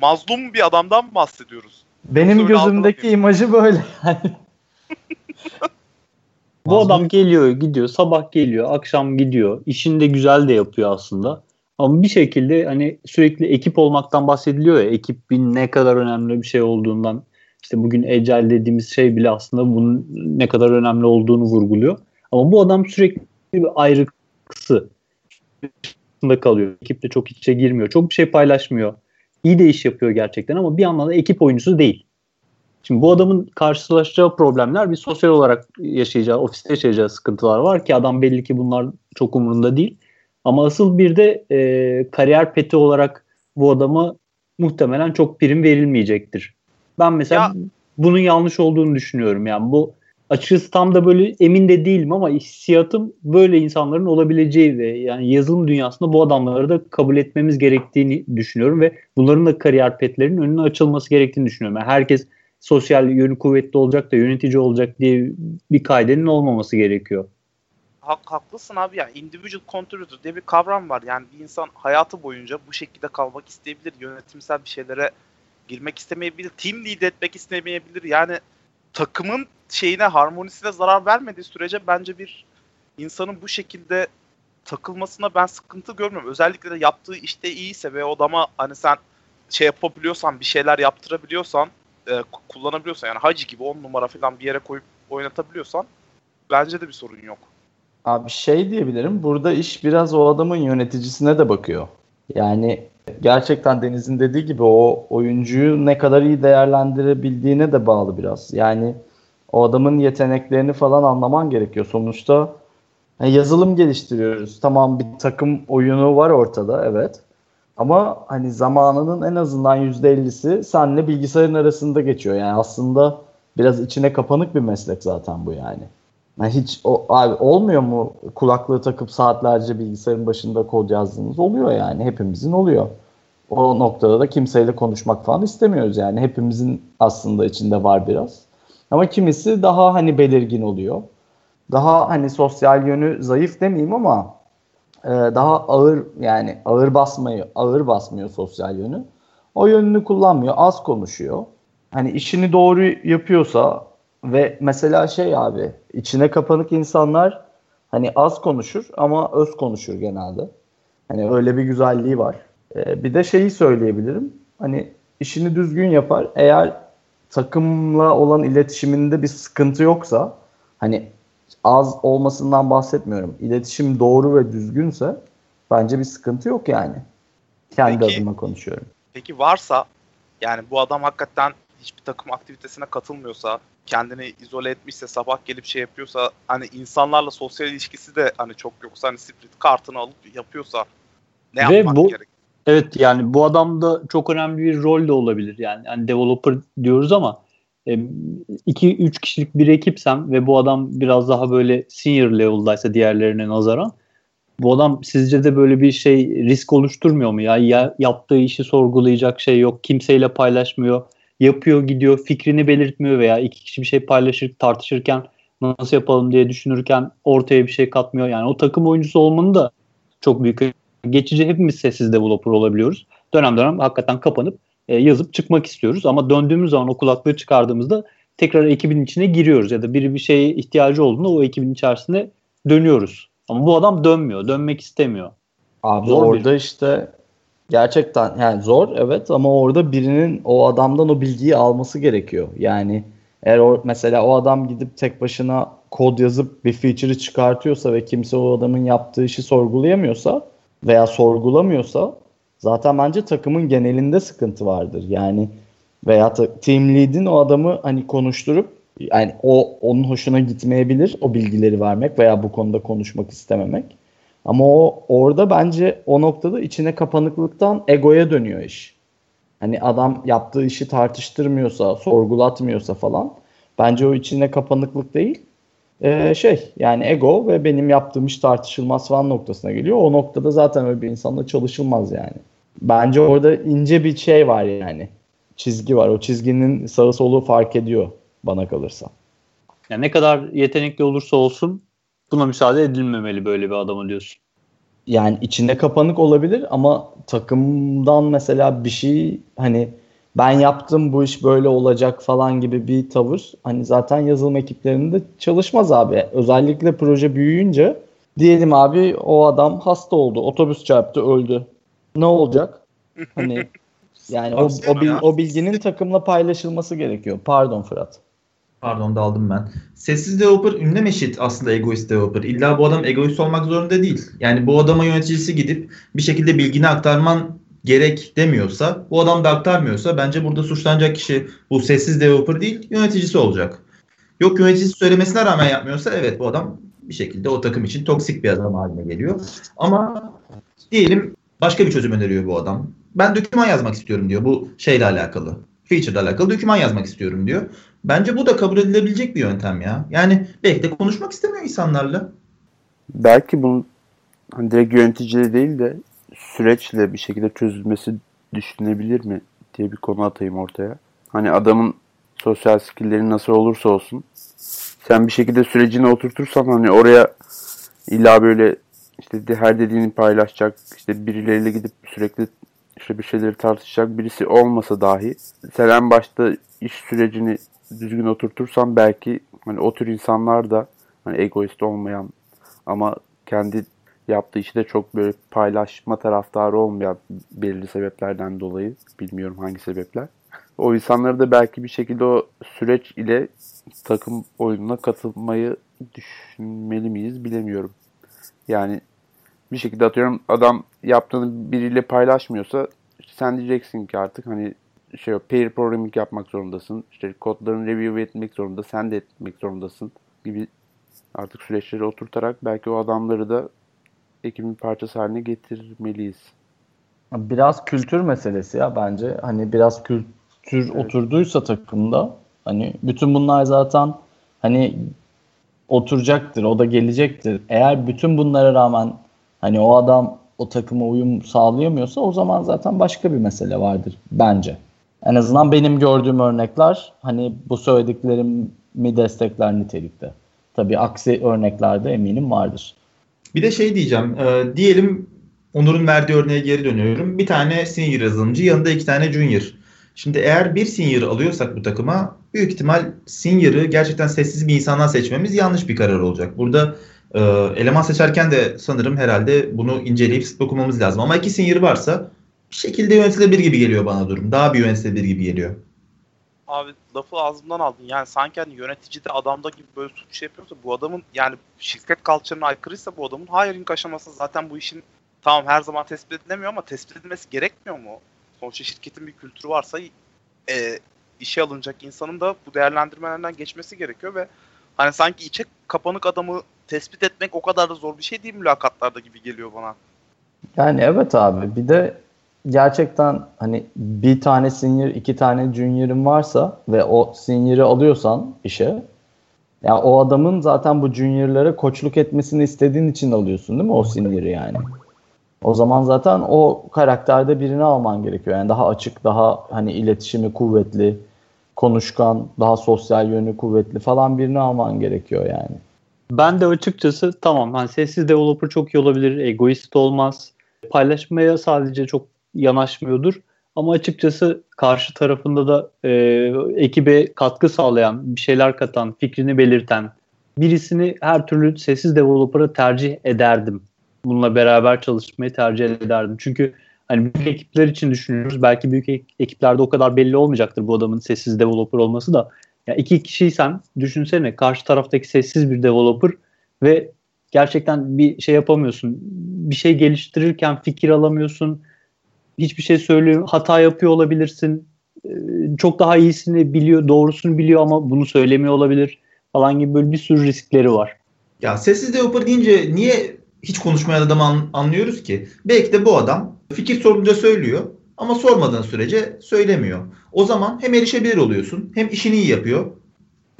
Mazlum bir adamdan mı bahsediyoruz? Benim Öyle gözümdeki imajı böyle. Yani Bu adam geliyor gidiyor sabah geliyor akşam gidiyor işini de güzel de yapıyor aslında. Ama bir şekilde hani sürekli ekip olmaktan bahsediliyor ya ekibin ne kadar önemli bir şey olduğundan işte bugün Agile dediğimiz şey bile aslında bunun ne kadar önemli olduğunu vurguluyor. Ama bu adam sürekli bir ayrıksı kalıyor. Ekiple çok iç içe girmiyor. Çok bir şey paylaşmıyor. İyi de iş yapıyor gerçekten ama bir yandan da ekip oyuncusu değil. Şimdi bu adamın karşılaşacağı problemler bir sosyal olarak yaşayacağı, ofiste yaşayacağı sıkıntılar var ki adam belli ki bunlar çok umurunda değil. Ama asıl bir de e, kariyer peti olarak bu adama muhtemelen çok prim verilmeyecektir. Ben mesela Ya- bunun yanlış olduğunu düşünüyorum. Yani bu açıkçası tam da böyle emin de değilim ama hissiyatım böyle insanların olabileceği ve yani yazılım dünyasında bu adamları da kabul etmemiz gerektiğini düşünüyorum ve bunların da kariyer petlerinin önüne açılması gerektiğini düşünüyorum. Yani herkes sosyal yönü kuvvetli olacak da yönetici olacak diye bir kaidenin olmaması gerekiyor. Hak, haklısın abi ya. Individual contributor diye bir kavram var. Yani bir insan hayatı boyunca bu şekilde kalmak isteyebilir. Yönetimsel bir şeylere girmek istemeyebilir. Team lead etmek istemeyebilir. Yani takımın şeyine, harmonisine zarar vermediği sürece bence bir insanın bu şekilde takılmasına ben sıkıntı görmüyorum. Özellikle de yaptığı işte iyiyse ve o adama hani sen şey yapabiliyorsan, bir şeyler yaptırabiliyorsan, e, ku- kullanabiliyorsan yani Hacı gibi 10 numara falan bir yere koyup oynatabiliyorsan bence de bir sorun yok. Abi şey diyebilirim. Burada iş biraz o adamın yöneticisine de bakıyor. Yani gerçekten Deniz'in dediği gibi o oyuncuyu ne kadar iyi değerlendirebildiğine de bağlı biraz. Yani o adamın yeteneklerini falan anlaman gerekiyor. Sonuçta yani yazılım geliştiriyoruz. Tamam bir takım oyunu var ortada evet. Ama hani zamanının en azından %50'si senle bilgisayarın arasında geçiyor. Yani aslında biraz içine kapanık bir meslek zaten bu yani. Yani hiç o abi olmuyor mu kulaklığı takıp saatlerce bilgisayarın başında kod yazdığınız oluyor yani hepimizin oluyor. O noktada da kimseyle konuşmak falan istemiyoruz yani hepimizin aslında içinde var biraz. Ama kimisi daha hani belirgin oluyor. Daha hani sosyal yönü zayıf demeyeyim ama e, daha ağır yani ağır basmayı ağır basmıyor sosyal yönü. O yönünü kullanmıyor, az konuşuyor. Hani işini doğru yapıyorsa ve mesela şey abi içine kapanık insanlar hani az konuşur ama öz konuşur genelde. Hani öyle bir güzelliği var. Ee, bir de şeyi söyleyebilirim. Hani işini düzgün yapar. Eğer takımla olan iletişiminde bir sıkıntı yoksa hani az olmasından bahsetmiyorum. İletişim doğru ve düzgünse bence bir sıkıntı yok yani. Kendi Peki- adıma konuşuyorum. Peki varsa yani bu adam hakikaten hiçbir takım aktivitesine katılmıyorsa, kendini izole etmişse, sabah gelip şey yapıyorsa, hani insanlarla sosyal ilişkisi de hani çok yoksa, hani split kartını alıp yapıyorsa ne Ve yapmak bu- gerek? Evet yani bu adamda çok önemli bir rol de olabilir. Yani, yani developer diyoruz ama 2-3 kişilik bir ekipsem ve bu adam biraz daha böyle senior level'daysa diğerlerine nazaran bu adam sizce de böyle bir şey risk oluşturmuyor mu ya? ya yaptığı işi sorgulayacak şey yok. Kimseyle paylaşmıyor. Yapıyor gidiyor fikrini belirtmiyor veya iki kişi bir şey paylaşır tartışırken nasıl yapalım diye düşünürken ortaya bir şey katmıyor. Yani o takım oyuncusu olmanın da çok büyük geçici hepimiz sessiz developer olabiliyoruz. Dönem dönem hakikaten kapanıp e, yazıp çıkmak istiyoruz ama döndüğümüz zaman o kulaklığı çıkardığımızda tekrar ekibin içine giriyoruz ya da biri bir şeye ihtiyacı olduğunda o ekibin içerisine dönüyoruz. Ama bu adam dönmüyor, dönmek istemiyor. Abi Zor orada işte gerçekten yani zor evet ama orada birinin o adamdan o bilgiyi alması gerekiyor. Yani eğer o, mesela o adam gidip tek başına kod yazıp bir feature'ı çıkartıyorsa ve kimse o adamın yaptığı işi sorgulayamıyorsa veya sorgulamıyorsa zaten bence takımın genelinde sıkıntı vardır. Yani veya ta- team lead'in o adamı hani konuşturup yani o onun hoşuna gitmeyebilir o bilgileri vermek veya bu konuda konuşmak istememek. Ama o orada bence o noktada içine kapanıklıktan egoya dönüyor iş. Hani adam yaptığı işi tartıştırmıyorsa, sorgulatmıyorsa falan bence o içine kapanıklık değil. Ee, şey yani ego ve benim yaptığım iş tartışılmaz falan noktasına geliyor. O noktada zaten öyle bir insanla çalışılmaz yani. Bence orada ince bir şey var yani. Çizgi var. O çizginin sağı solu fark ediyor bana kalırsa. Yani ne kadar yetenekli olursa olsun buna müsaade edilmemeli böyle bir adama diyorsun. Yani içinde kapanık olabilir ama takımdan mesela bir şey hani ben yaptım bu iş böyle olacak falan gibi bir tavır hani zaten yazılım ekiplerinde çalışmaz abi. Özellikle proje büyüyünce diyelim abi o adam hasta oldu, otobüs çarptı, öldü. Ne olacak? Hani yani o, o, bil, o bilginin takımla paylaşılması gerekiyor. Pardon Fırat. Pardon daldım ben. Sessiz developer ünlem eşit aslında egoist developer. İlla bu adam egoist olmak zorunda değil. Yani bu adama yöneticisi gidip bir şekilde bilgini aktarman gerek demiyorsa, bu adam da aktarmıyorsa bence burada suçlanacak kişi bu sessiz developer değil, yöneticisi olacak. Yok yöneticisi söylemesine rağmen yapmıyorsa evet bu adam bir şekilde o takım için toksik bir adam haline geliyor. Ama diyelim başka bir çözüm öneriyor bu adam. Ben doküman yazmak istiyorum diyor bu şeyle alakalı. Feature ile alakalı doküman yazmak istiyorum diyor. Bence bu da kabul edilebilecek bir yöntem ya. Yani belki de konuşmak istemiyor insanlarla. Belki bunun hani direkt yöneticiyle değil de süreçle bir şekilde çözülmesi düşünebilir mi diye bir konu atayım ortaya. Hani adamın sosyal skillleri nasıl olursa olsun sen bir şekilde sürecini oturtursan hani oraya illa böyle işte her dediğini paylaşacak işte birileriyle gidip sürekli işte bir şeyleri tartışacak birisi olmasa dahi sen en başta iş sürecini düzgün oturtursan belki hani o tür insanlar da hani egoist olmayan ama kendi yaptığı işi de çok böyle paylaşma taraftarı olmayan belirli sebeplerden dolayı bilmiyorum hangi sebepler. O insanları da belki bir şekilde o süreç ile takım oyununa katılmayı düşünmeli miyiz bilemiyorum. Yani bir şekilde atıyorum adam yaptığını biriyle paylaşmıyorsa sen diyeceksin ki artık hani şey pair programming yapmak zorundasın. İşte kodlarını review etmek zorunda, sen de etmek zorundasın gibi artık süreçleri oturtarak belki o adamları da ekibin parçası haline getirmeliyiz. Biraz kültür meselesi ya bence. Hani biraz kültür evet. oturduysa takımda hani bütün bunlar zaten hani oturacaktır. O da gelecektir. Eğer bütün bunlara rağmen hani o adam o takıma uyum sağlayamıyorsa o zaman zaten başka bir mesele vardır bence. En azından benim gördüğüm örnekler hani bu söylediklerimi destekler nitelikte. Tabii aksi örneklerde eminim vardır. Bir de şey diyeceğim. E, diyelim Onur'un verdiği örneğe geri dönüyorum. Bir tane senior yazılımcı, yanında iki tane junior. Şimdi eğer bir senior alıyorsak bu takıma büyük ihtimal senior'ı gerçekten sessiz bir insandan seçmemiz yanlış bir karar olacak. Burada e, eleman seçerken de sanırım herhalde bunu inceleyip okumamız lazım. Ama iki senior varsa bir şekilde yönetilebilir gibi geliyor bana durum. Daha bir yönetilebilir gibi geliyor. Abi lafı ağzımdan aldın. Yani sanki hani yönetici de adamda gibi böyle suç şey yapıyorsa bu adamın yani şirket kalçarına aykırıysa bu adamın hiring aşaması zaten bu işin tamam her zaman tespit edilemiyor ama tespit edilmesi gerekmiyor mu? Sonuçta şirketin bir kültürü varsa e, işe alınacak insanın da bu değerlendirmelerden geçmesi gerekiyor ve hani sanki içe kapanık adamı tespit etmek o kadar da zor bir şey değil mülakatlarda gibi geliyor bana. Yani evet abi bir de gerçekten hani bir tane senior, iki tane junior'ın varsa ve o senior'ı alıyorsan işe ya yani o adamın zaten bu junior'lara koçluk etmesini istediğin için alıyorsun değil mi o senior'ı yani? O zaman zaten o karakterde birini alman gerekiyor. Yani daha açık, daha hani iletişimi kuvvetli, konuşkan, daha sosyal yönü kuvvetli falan birini alman gerekiyor yani. Ben de açıkçası tamam hani sessiz developer çok iyi olabilir, egoist olmaz. Paylaşmaya sadece çok yanaşmıyordur. Ama açıkçası karşı tarafında da e, ekibe katkı sağlayan, bir şeyler katan, fikrini belirten birisini her türlü sessiz developer'a tercih ederdim. Bununla beraber çalışmayı tercih ederdim. Çünkü hani büyük ekipler için düşünüyoruz. Belki büyük ekiplerde o kadar belli olmayacaktır bu adamın sessiz developer olması da. Ya iki kişiysen düşünsene karşı taraftaki sessiz bir developer ve gerçekten bir şey yapamıyorsun. Bir şey geliştirirken fikir alamıyorsun hiçbir şey söylüyor, hata yapıyor olabilirsin. Ee, çok daha iyisini biliyor, doğrusunu biliyor ama bunu söylemiyor olabilir falan gibi böyle bir sürü riskleri var. Ya sessiz developer deyince niye hiç konuşmayan adamı an, anlıyoruz ki? Belki de bu adam fikir sorunca söylüyor ama sormadığın sürece söylemiyor. O zaman hem erişebilir oluyorsun hem işini iyi yapıyor.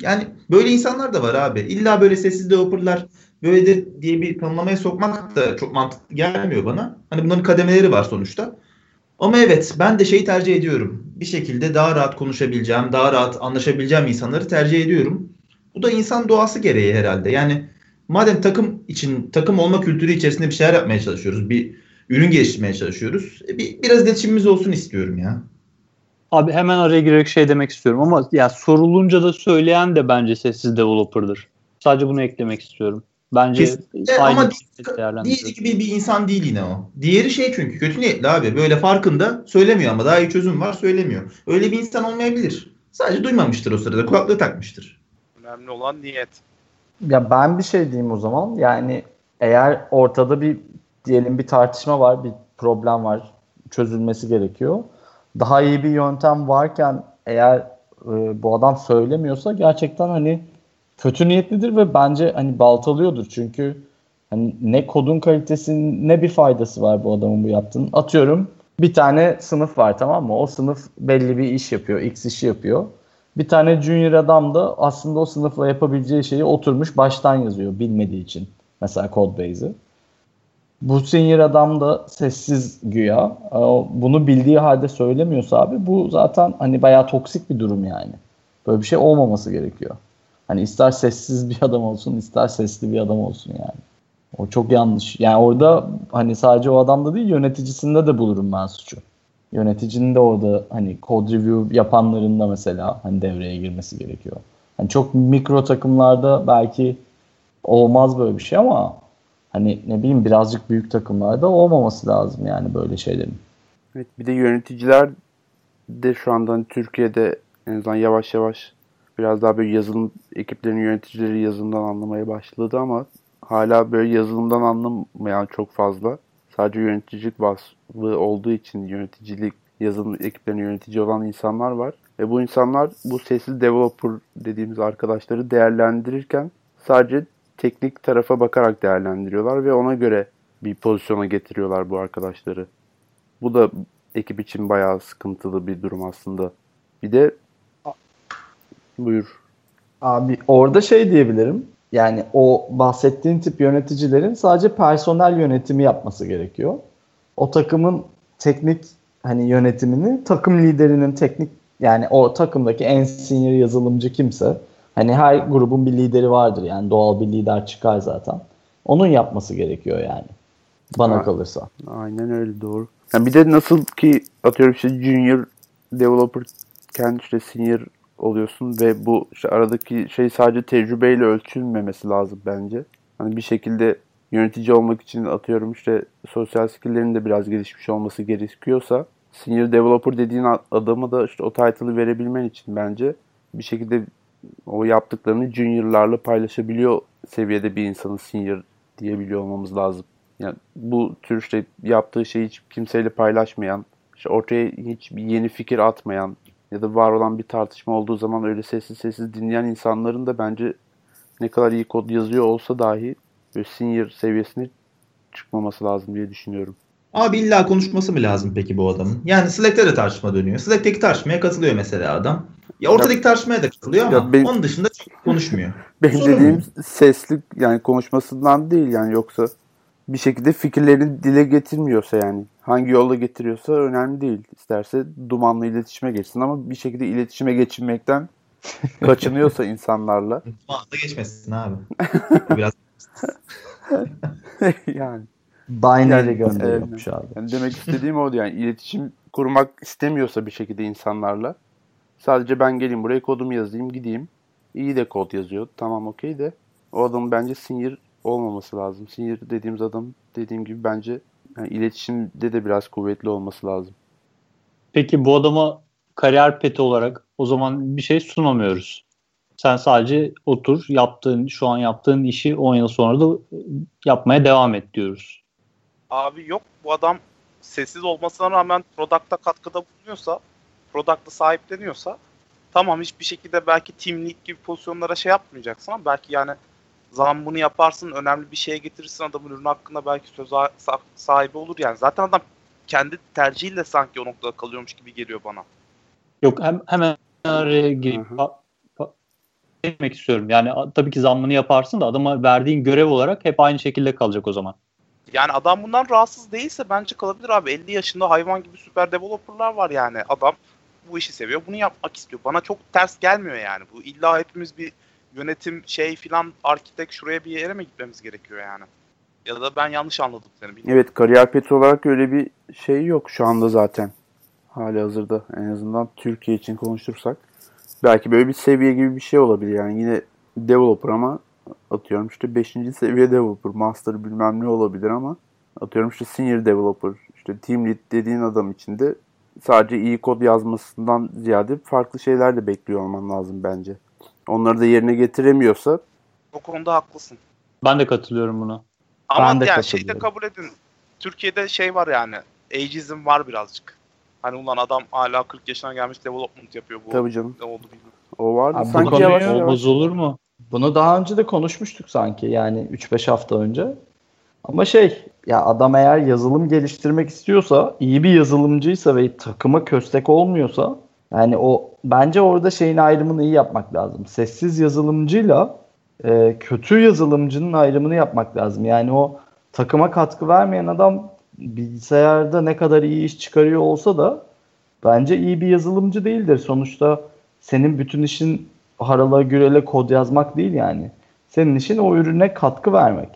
Yani böyle insanlar da var abi. İlla böyle sessiz developerlar böyledir diye bir tanımlamaya sokmak da çok mantıklı gelmiyor bana. Hani bunların kademeleri var sonuçta. Ama evet ben de şeyi tercih ediyorum. Bir şekilde daha rahat konuşabileceğim, daha rahat anlaşabileceğim insanları tercih ediyorum. Bu da insan doğası gereği herhalde. Yani madem takım için, takım olma kültürü içerisinde bir şeyler yapmaya çalışıyoruz. Bir ürün geliştirmeye çalışıyoruz. E, bir, biraz iletişimimiz olsun istiyorum ya. Abi hemen araya girerek şey demek istiyorum ama ya sorulunca da söyleyen de bence sessiz developer'dır. Sadece bunu eklemek istiyorum. Bence Kesinlikle aynı ama diğeri gibi bir insan değil yine o. Diğeri şey çünkü kötü niyetli abi. Böyle farkında söylemiyor ama daha iyi çözüm var söylemiyor. Öyle bir insan olmayabilir. Sadece duymamıştır o sırada. Kulaklığı takmıştır. Önemli olan niyet. Ya ben bir şey diyeyim o zaman. Yani eğer ortada bir diyelim bir tartışma var, bir problem var, çözülmesi gerekiyor. Daha iyi bir yöntem varken eğer e, bu adam söylemiyorsa gerçekten hani kötü niyetlidir ve bence hani baltalıyordur. Çünkü hani ne kodun kalitesi ne bir faydası var bu adamın bu yaptığının. Atıyorum bir tane sınıf var tamam mı? O sınıf belli bir iş yapıyor, X işi yapıyor. Bir tane junior adam da aslında o sınıfla yapabileceği şeyi oturmuş baştan yazıyor bilmediği için. Mesela Codebase'i. Bu senior adam da sessiz güya. Bunu bildiği halde söylemiyorsa abi bu zaten hani bayağı toksik bir durum yani. Böyle bir şey olmaması gerekiyor. Hani ister sessiz bir adam olsun ister sesli bir adam olsun yani. O çok yanlış. Yani orada hani sadece o adamda değil yöneticisinde de bulurum ben suçu. Yöneticinin de orada hani code review yapanların da mesela hani devreye girmesi gerekiyor. Hani çok mikro takımlarda belki olmaz böyle bir şey ama hani ne bileyim birazcık büyük takımlarda olmaması lazım yani böyle şeylerin. Evet bir de yöneticiler de şu anda hani Türkiye'de en azından yavaş yavaş biraz daha böyle yazılım ekiplerinin yöneticileri yazılımdan anlamaya başladı ama hala böyle yazılımdan anlamayan çok fazla. Sadece yöneticilik vasfı olduğu için yöneticilik yazılım ekiplerinin yönetici olan insanlar var. Ve bu insanlar bu sesli developer dediğimiz arkadaşları değerlendirirken sadece teknik tarafa bakarak değerlendiriyorlar ve ona göre bir pozisyona getiriyorlar bu arkadaşları. Bu da ekip için bayağı sıkıntılı bir durum aslında. Bir de buyur. Abi orada şey diyebilirim. Yani o bahsettiğin tip yöneticilerin sadece personel yönetimi yapması gerekiyor. O takımın teknik hani yönetimini takım liderinin teknik yani o takımdaki en senior yazılımcı kimse hani her grubun bir lideri vardır yani doğal bir lider çıkar zaten. Onun yapması gerekiyor yani. Bana ha, kalırsa. Aynen öyle doğru. Yani bir de nasıl ki atıyorum işte junior developer kendi işte senior oluyorsun ve bu işte aradaki şey sadece tecrübeyle ölçülmemesi lazım bence. Hani bir şekilde yönetici olmak için atıyorum işte sosyal skill'lerin de biraz gelişmiş olması gerekiyorsa senior developer dediğin adamı da işte o title'ı verebilmen için bence bir şekilde o yaptıklarını juniorlarla paylaşabiliyor seviyede bir insanın senior diyebiliyor olmamız lazım. Yani bu tür işte yaptığı şeyi hiç kimseyle paylaşmayan, işte ortaya hiç yeni fikir atmayan, ya da var olan bir tartışma olduğu zaman öyle sessiz sessiz dinleyen insanların da bence ne kadar iyi kod yazıyor olsa dahi böyle senior seviyesine çıkmaması lazım diye düşünüyorum. Abi illa konuşması mı lazım peki bu adamın? Yani Slack'te de tartışma dönüyor. Slack'teki tartışmaya katılıyor mesela adam. Ya ortadaki tartışmaya da katılıyor ama ya benim, onun dışında konuşmuyor. Benim Sorun dediğim mu? sesli yani konuşmasından değil yani yoksa bir şekilde fikirlerini dile getirmiyorsa yani hangi yolla getiriyorsa önemli değil. İsterse dumanlı iletişime geçsin ama bir şekilde iletişime geçinmekten kaçınıyorsa insanlarla. Dumanla geçmesin abi. Biraz yani. Binary yani, gönderiyormuş abi. Yani demek istediğim o yani iletişim kurmak istemiyorsa bir şekilde insanlarla sadece ben geleyim buraya kodumu yazayım gideyim. İyi de kod yazıyor. Tamam okey de o adamın bence senior olmaması lazım. Senior dediğimiz adam dediğim gibi bence yani iletişimde de biraz kuvvetli olması lazım. Peki bu adama kariyer peti olarak o zaman bir şey sunamıyoruz. Sen sadece otur, yaptığın, şu an yaptığın işi 10 yıl sonra da yapmaya devam et diyoruz. Abi yok bu adam sessiz olmasına rağmen product'a katkıda bulunuyorsa, product'ı sahipleniyorsa tamam hiçbir şekilde belki team lead gibi pozisyonlara şey yapmayacaksın ama belki yani zammını yaparsın, önemli bir şeye getirirsin adamın ürün hakkında belki söz sahibi olur yani. Zaten adam kendi tercihiyle sanki o noktada kalıyormuş gibi geliyor bana. Yok hem, hemen araya gireyim. demek istiyorum. Yani tabii ki zammını yaparsın da adama verdiğin görev olarak hep aynı şekilde kalacak o zaman. Yani adam bundan rahatsız değilse bence kalabilir abi. 50 yaşında hayvan gibi süper developerlar var yani. Adam bu işi seviyor. Bunu yapmak istiyor. Bana çok ters gelmiyor yani. Bu illa hepimiz bir yönetim şey filan arkitek şuraya bir yere mi gitmemiz gerekiyor yani? Ya da ben yanlış anladım seni. Bilmiyorum. Evet kariyer peti olarak öyle bir şey yok şu anda zaten. Hali hazırda en azından Türkiye için konuşursak. Belki böyle bir seviye gibi bir şey olabilir yani yine developer ama atıyorum işte 5. seviye developer, master bilmem ne olabilir ama atıyorum işte senior developer, işte team lead dediğin adam için de sadece iyi kod yazmasından ziyade farklı şeyler de bekliyor olman lazım bence. Onları da yerine getiremiyorsa o konuda haklısın. Ben de katılıyorum buna. Ama ben de yani şeyi de kabul edin. Türkiye'de şey var yani. Ageism var birazcık. Hani ulan adam hala 40 yaşına gelmiş development yapıyor bu. Tabii canım. Ne oldu bilmiyorum. O var Abi sanki yavaş yavaş. olur mu? Bunu daha önce de konuşmuştuk sanki yani 3-5 hafta önce. Ama şey ya adam eğer yazılım geliştirmek istiyorsa, iyi bir yazılımcıysa ve takıma köstek olmuyorsa yani o bence orada şeyin ayrımını iyi yapmak lazım. Sessiz yazılımcıyla e, kötü yazılımcının ayrımını yapmak lazım. Yani o takıma katkı vermeyen adam bilgisayarda ne kadar iyi iş çıkarıyor olsa da bence iyi bir yazılımcı değildir. Sonuçta senin bütün işin harala gürele kod yazmak değil yani. Senin işin o ürüne katkı vermek.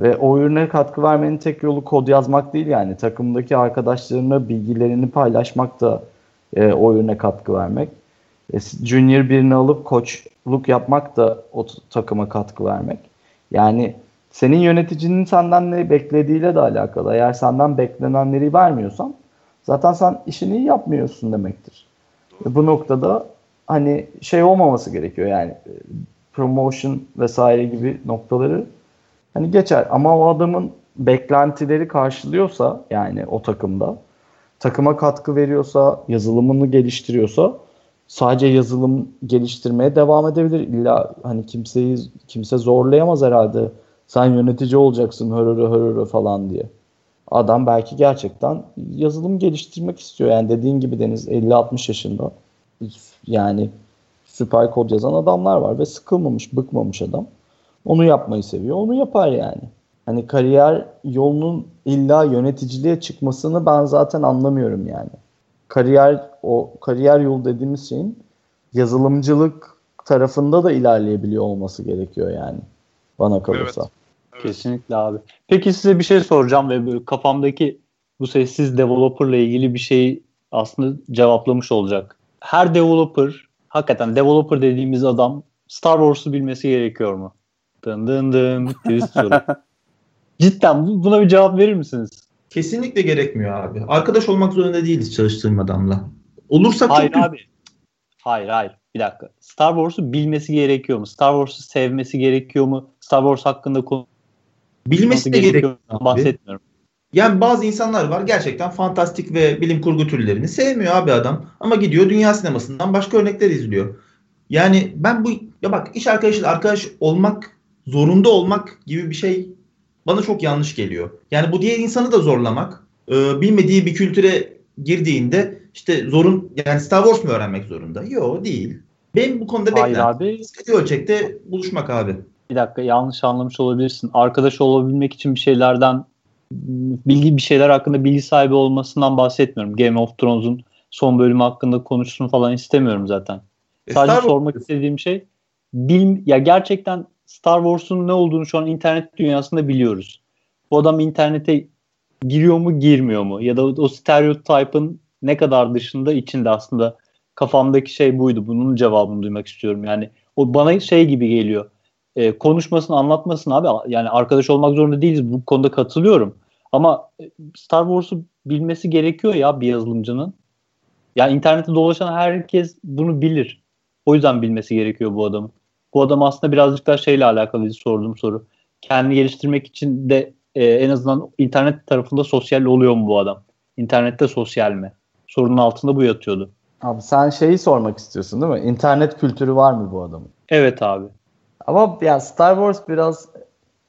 Ve o ürüne katkı vermenin tek yolu kod yazmak değil yani. Takımdaki arkadaşlarına bilgilerini paylaşmak da e, o ürüne katkı vermek. E, junior birini alıp koçluk yapmak da o takıma katkı vermek. Yani senin yöneticinin senden ne beklediğiyle de alakalı. Eğer senden beklenenleri vermiyorsan zaten sen işini iyi yapmıyorsun demektir. E, bu noktada hani şey olmaması gerekiyor yani e, promotion vesaire gibi noktaları hani geçer ama o adamın beklentileri karşılıyorsa yani o takımda takıma katkı veriyorsa, yazılımını geliştiriyorsa sadece yazılım geliştirmeye devam edebilir. İlla hani kimseyi kimse zorlayamaz herhalde. Sen yönetici olacaksın hörörü hörörü falan diye. Adam belki gerçekten yazılım geliştirmek istiyor. Yani dediğin gibi Deniz 50-60 yaşında. Yani süper kod yazan adamlar var ve sıkılmamış, bıkmamış adam. Onu yapmayı seviyor. Onu yapar yani. Hani kariyer yolunun illa yöneticiliğe çıkmasını ben zaten anlamıyorum yani. Kariyer o kariyer yolu dediğimiz şeyin yazılımcılık tarafında da ilerleyebiliyor olması gerekiyor yani. Bana kalırsa. Evet. Evet. Kesinlikle abi. Peki size bir şey soracağım ve böyle kafamdaki bu sessiz developerla ilgili bir şey aslında cevaplamış olacak. Her developer, hakikaten developer dediğimiz adam Star Wars'u bilmesi gerekiyor mu? Dın dın dın. Cidden buna bir cevap verir misiniz? Kesinlikle gerekmiyor abi. Arkadaş olmak zorunda değiliz çalıştığım adamla. Olursak hayır çok... abi. Hayır hayır. Bir dakika. Star Wars'u bilmesi gerekiyor mu? Star Wars'u sevmesi gerekiyor mu? Star Wars hakkında konu Bilmesi de gerekiyor. Bahsetmiyorum. Yani bazı insanlar var gerçekten fantastik ve bilim kurgu türlerini sevmiyor abi adam. Ama gidiyor dünya sinemasından başka örnekler izliyor. Yani ben bu ya bak iş arkadaşı arkadaş olmak zorunda olmak gibi bir şey bana çok yanlış geliyor. Yani bu diğer insanı da zorlamak. E, bilmediği bir kültüre girdiğinde işte zorun yani Star Wars mu öğrenmek zorunda? Yok değil. Benim bu konuda beklentim ölçekte buluşmak abi. Bir dakika yanlış anlamış olabilirsin. Arkadaş olabilmek için bir şeylerden bilgi bir şeyler hakkında bilgi sahibi olmasından bahsetmiyorum. Game of Thrones'un son bölümü hakkında konuşsun falan istemiyorum zaten. E, Sadece Star sormak istediğim şey bil, ya gerçekten Star Wars'un ne olduğunu şu an internet dünyasında biliyoruz. Bu adam internete giriyor mu girmiyor mu? Ya da o stereotype'ın ne kadar dışında içinde aslında kafamdaki şey buydu. Bunun cevabını duymak istiyorum. Yani o bana şey gibi geliyor. E, konuşmasını anlatmasın abi. Yani arkadaş olmak zorunda değiliz. Bu konuda katılıyorum. Ama e, Star Wars'u bilmesi gerekiyor ya bir yazılımcının. Yani internette dolaşan herkes bunu bilir. O yüzden bilmesi gerekiyor bu adamın. Bu adam aslında birazcık daha şeyle alakalı sorduğum soru. Kendini geliştirmek için de e, en azından internet tarafında sosyal oluyor mu bu adam? İnternette sosyal mi? Sorunun altında bu yatıyordu. Abi sen şeyi sormak istiyorsun değil mi? İnternet kültürü var mı bu adamın? Evet abi. Ama ya Star Wars biraz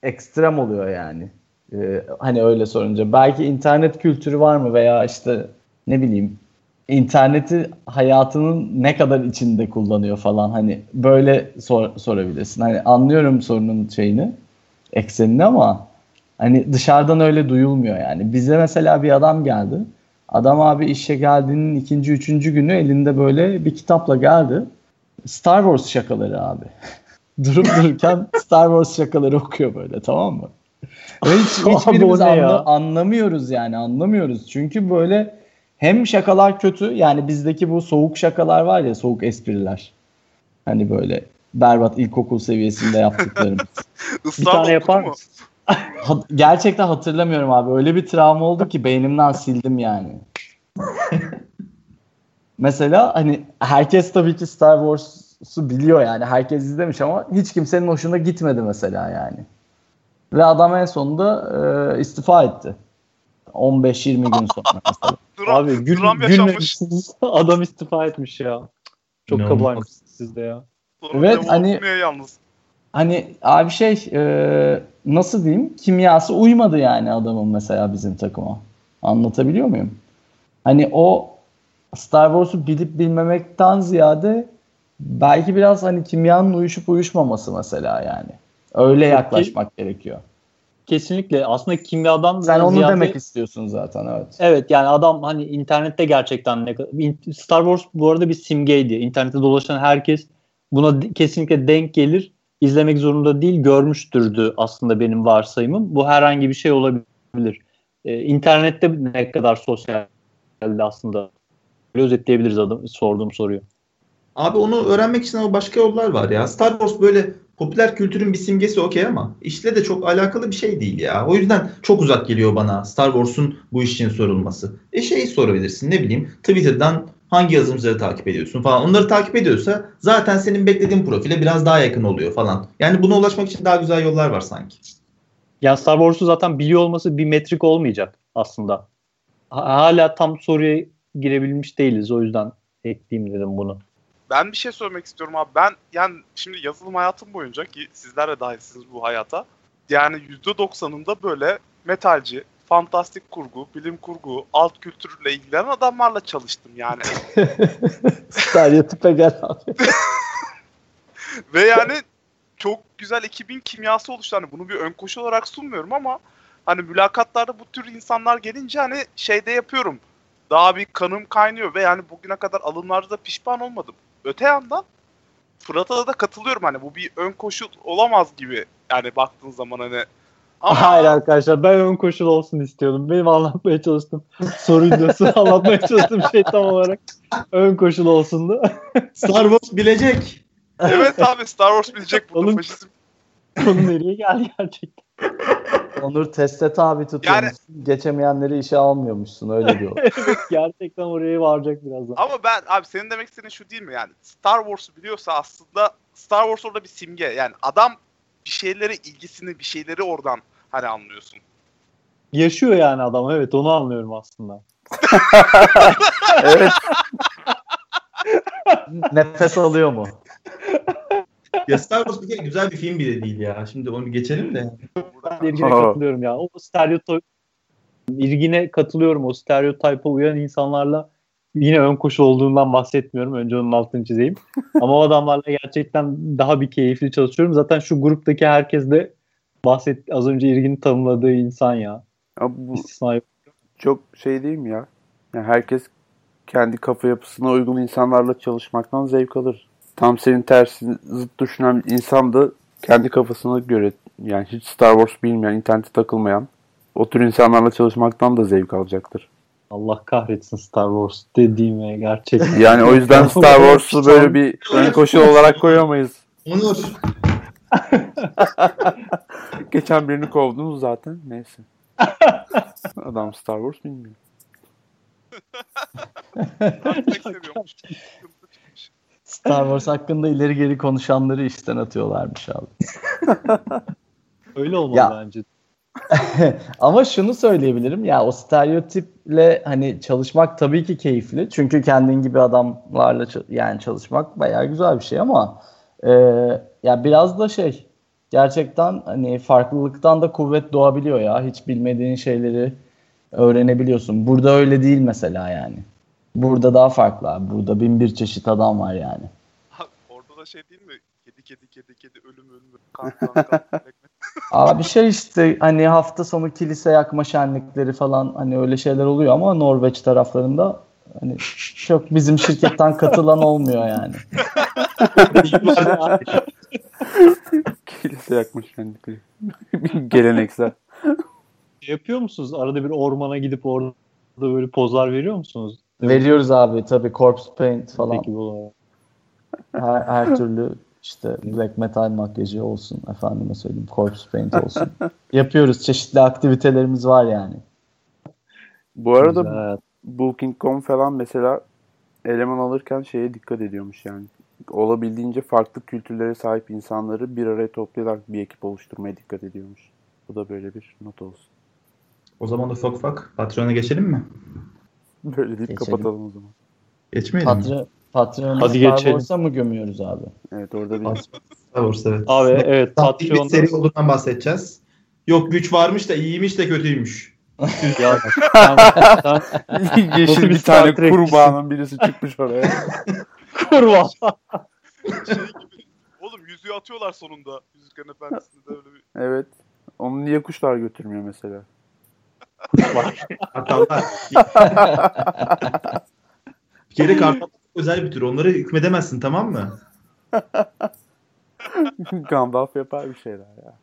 ekstrem oluyor yani. Ee, hani öyle sorunca. Belki internet kültürü var mı veya işte ne bileyim interneti hayatının ne kadar içinde kullanıyor falan hani böyle sor, sorabilirsin. Hani anlıyorum sorunun şeyini, eksenini ama hani dışarıdan öyle duyulmuyor yani. Bize mesela bir adam geldi. Adam abi işe geldiğinin ikinci, üçüncü günü elinde böyle bir kitapla geldi. Star Wars şakaları abi. Durup dururken Star Wars şakaları okuyor böyle tamam mı? Ve hiç, hiçbirimiz anla, anlamıyoruz yani anlamıyoruz. Çünkü böyle hem şakalar kötü yani bizdeki bu soğuk şakalar var ya soğuk espriler. Hani böyle berbat ilkokul seviyesinde yaptıklarımız. bir tane yapar mısın? Gerçekten hatırlamıyorum abi. Öyle bir travma oldu ki beynimden sildim yani. Mesela hani herkes tabii ki Star Wars'u biliyor yani. Herkes izlemiş ama hiç kimsenin hoşuna gitmedi mesela yani. Ve adam en sonunda e, istifa etti. 15-20 gün sonra mesela. Duram, Abi gün, gülmemişsiniz. Adam istifa etmiş ya. Çok no. kabaymışsınız siz de ya. evet hani yalnız. hani abi şey e, nasıl diyeyim kimyası uymadı yani adamın mesela bizim takıma. Anlatabiliyor muyum? Hani o Star Wars'u bilip bilmemekten ziyade belki biraz hani kimyanın uyuşup uyuşmaması mesela yani. Öyle yaklaşmak gerekiyor. Kesinlikle aslında kimyadan Sen onu ziyade, demek istiyorsun zaten evet. Evet yani adam hani internette gerçekten ne Star Wars bu arada bir simgeydi. İnternette dolaşan herkes buna kesinlikle denk gelir. izlemek zorunda değil görmüştürdü aslında benim varsayımım. Bu herhangi bir şey olabilir. Ee, internette ne kadar sosyal aslında. Böyle özetleyebiliriz adam sorduğum soruyu. Abi onu öğrenmek için ama başka yollar var ya. Star Wars böyle popüler kültürün bir simgesi okey ama işle de çok alakalı bir şey değil ya. O yüzden çok uzak geliyor bana Star Wars'un bu iş için sorulması. E şeyi sorabilirsin ne bileyim Twitter'dan hangi yazılımcıları takip ediyorsun falan. Onları takip ediyorsa zaten senin beklediğin profile biraz daha yakın oluyor falan. Yani buna ulaşmak için daha güzel yollar var sanki. Ya Star Wars'u zaten biliyor olması bir metrik olmayacak aslında. Hala tam soruya girebilmiş değiliz. O yüzden ekleyeyim dedim bunu. Ben bir şey söylemek istiyorum abi. Ben yani şimdi yazılım hayatım boyunca ki sizler de dahilsiniz bu hayata. Yani %90'ında böyle metalci, fantastik kurgu, bilim kurgu, alt kültürle ilgilenen adamlarla çalıştım yani. Stereotipe gel abi. Ve yani çok güzel ekibin kimyası oluştu. Hani bunu bir ön koşu olarak sunmuyorum ama hani mülakatlarda bu tür insanlar gelince hani şeyde yapıyorum. Daha bir kanım kaynıyor ve yani bugüne kadar alımlarda pişman olmadım. Öte yandan Fırat'a da katılıyorum hani bu bir ön koşul olamaz gibi yani baktığın zaman hani ama... Hayır arkadaşlar ben ön koşul olsun istiyordum. Benim anlatmaya çalıştım. Soruydu. anlatmaya çalıştığım şey tam olarak ön koşul olsundu. Star Wars bilecek. Evet abi Star Wars bilecek burada Onun... faşizm. Konu nereye geldi gerçekten? Onur teste tabi tutuyormuşsun. Yani, Geçemeyenleri işe almıyormuşsun öyle diyor. gerçekten oraya varacak birazdan. Ama ben abi senin demek istediğin şu değil mi yani? Star Wars'u biliyorsa aslında Star Wars orada bir simge. Yani adam bir şeylere ilgisini, bir şeyleri oradan hani anlıyorsun. Yaşıyor yani adam evet onu anlıyorum aslında. evet. Nefes alıyor mu? ya Star Wars bir kere güzel bir film bile değil ya. Şimdi onu geçelim de. Ben ilgine katılıyorum ya. O stereotip ilgine katılıyorum. O stereotipa uyan insanlarla yine ön koşu olduğundan bahsetmiyorum. Önce onun altını çizeyim. Ama o adamlarla gerçekten daha bir keyifli çalışıyorum. Zaten şu gruptaki herkes de bahset az önce ilgini tanımladığı insan ya. ya bu çok şey değil mi ya? Yani herkes kendi kafa yapısına uygun insanlarla çalışmaktan zevk alır tam senin tersi zıt düşünen insan da kendi kafasına göre yani hiç Star Wars bilmeyen, internete takılmayan o tür insanlarla çalışmaktan da zevk alacaktır. Allah kahretsin Star Wars dediğime gerçekten. Yani o yüzden Star Wars'u böyle bir ön koşu olarak koyamayız. Onur. Geçen birini kovdunuz zaten. Neyse. Adam Star Wars bilmiyor. Star Wars hakkında ileri geri konuşanları işten atıyorlarmış abi. Öyle olmalı ya, bence. ama şunu söyleyebilirim ya o stereotiple hani çalışmak tabii ki keyifli. Çünkü kendin gibi adamlarla yani çalışmak bayağı güzel bir şey ama Ee, ya biraz da şey gerçekten hani farklılıktan da kuvvet doğabiliyor ya. Hiç bilmediğin şeyleri öğrenebiliyorsun. Burada öyle değil mesela yani. Burada daha farklı abi. Burada bin bir çeşit adam var yani. Abi orada da şey değil mi? Kedi kedi kedi kedi ölüm ölüm kan kan kan. Abi şey işte hani hafta sonu kilise yakma şenlikleri falan hani öyle şeyler oluyor ama Norveç taraflarında hani çok bizim şirketten katılan olmuyor yani. Kilise yakmış kendini. Geleneksel. Yapıyor musunuz? Arada bir ormana gidip orada böyle pozlar veriyor musunuz? Veriyoruz abi tabii corpse paint falan. Her, her türlü işte black metal makyajı olsun efendime söyleyeyim corpse paint olsun. Yapıyoruz çeşitli aktivitelerimiz var yani. Bu arada Güzel. Booking.com falan mesela eleman alırken şeye dikkat ediyormuş yani. Olabildiğince farklı kültürlere sahip insanları bir araya toplayarak bir ekip oluşturmaya dikkat ediyormuş. Bu da böyle bir not olsun. O zaman ufak ufak patrona geçelim mi? Böyle deyip Geçelim. kapatalım o zaman. Geçmeyelim mi? Patron, Patreon'u Hadi Star geçelim. Wars'a mı gömüyoruz abi? Evet orada bir Star Wars evet. Abi evet Tatlı bir Patreon'da seri olduğundan bahsedeceğiz. Yok güç varmış da iyiymiş de kötüymüş. ya, sen yeşil bir tane kurbağanın birisi çıkmış oraya. kurban. şey gibi. Oğlum yüzüğü atıyorlar sonunda. Yüzüklerin Efendisi'nde de öyle bir Evet. Onu niye kuşlar götürmüyor mesela? Kartallar. bir kere kartal özel bir tür. Onlara hükmedemezsin tamam mı? Gandalf yapar bir şeyler ya.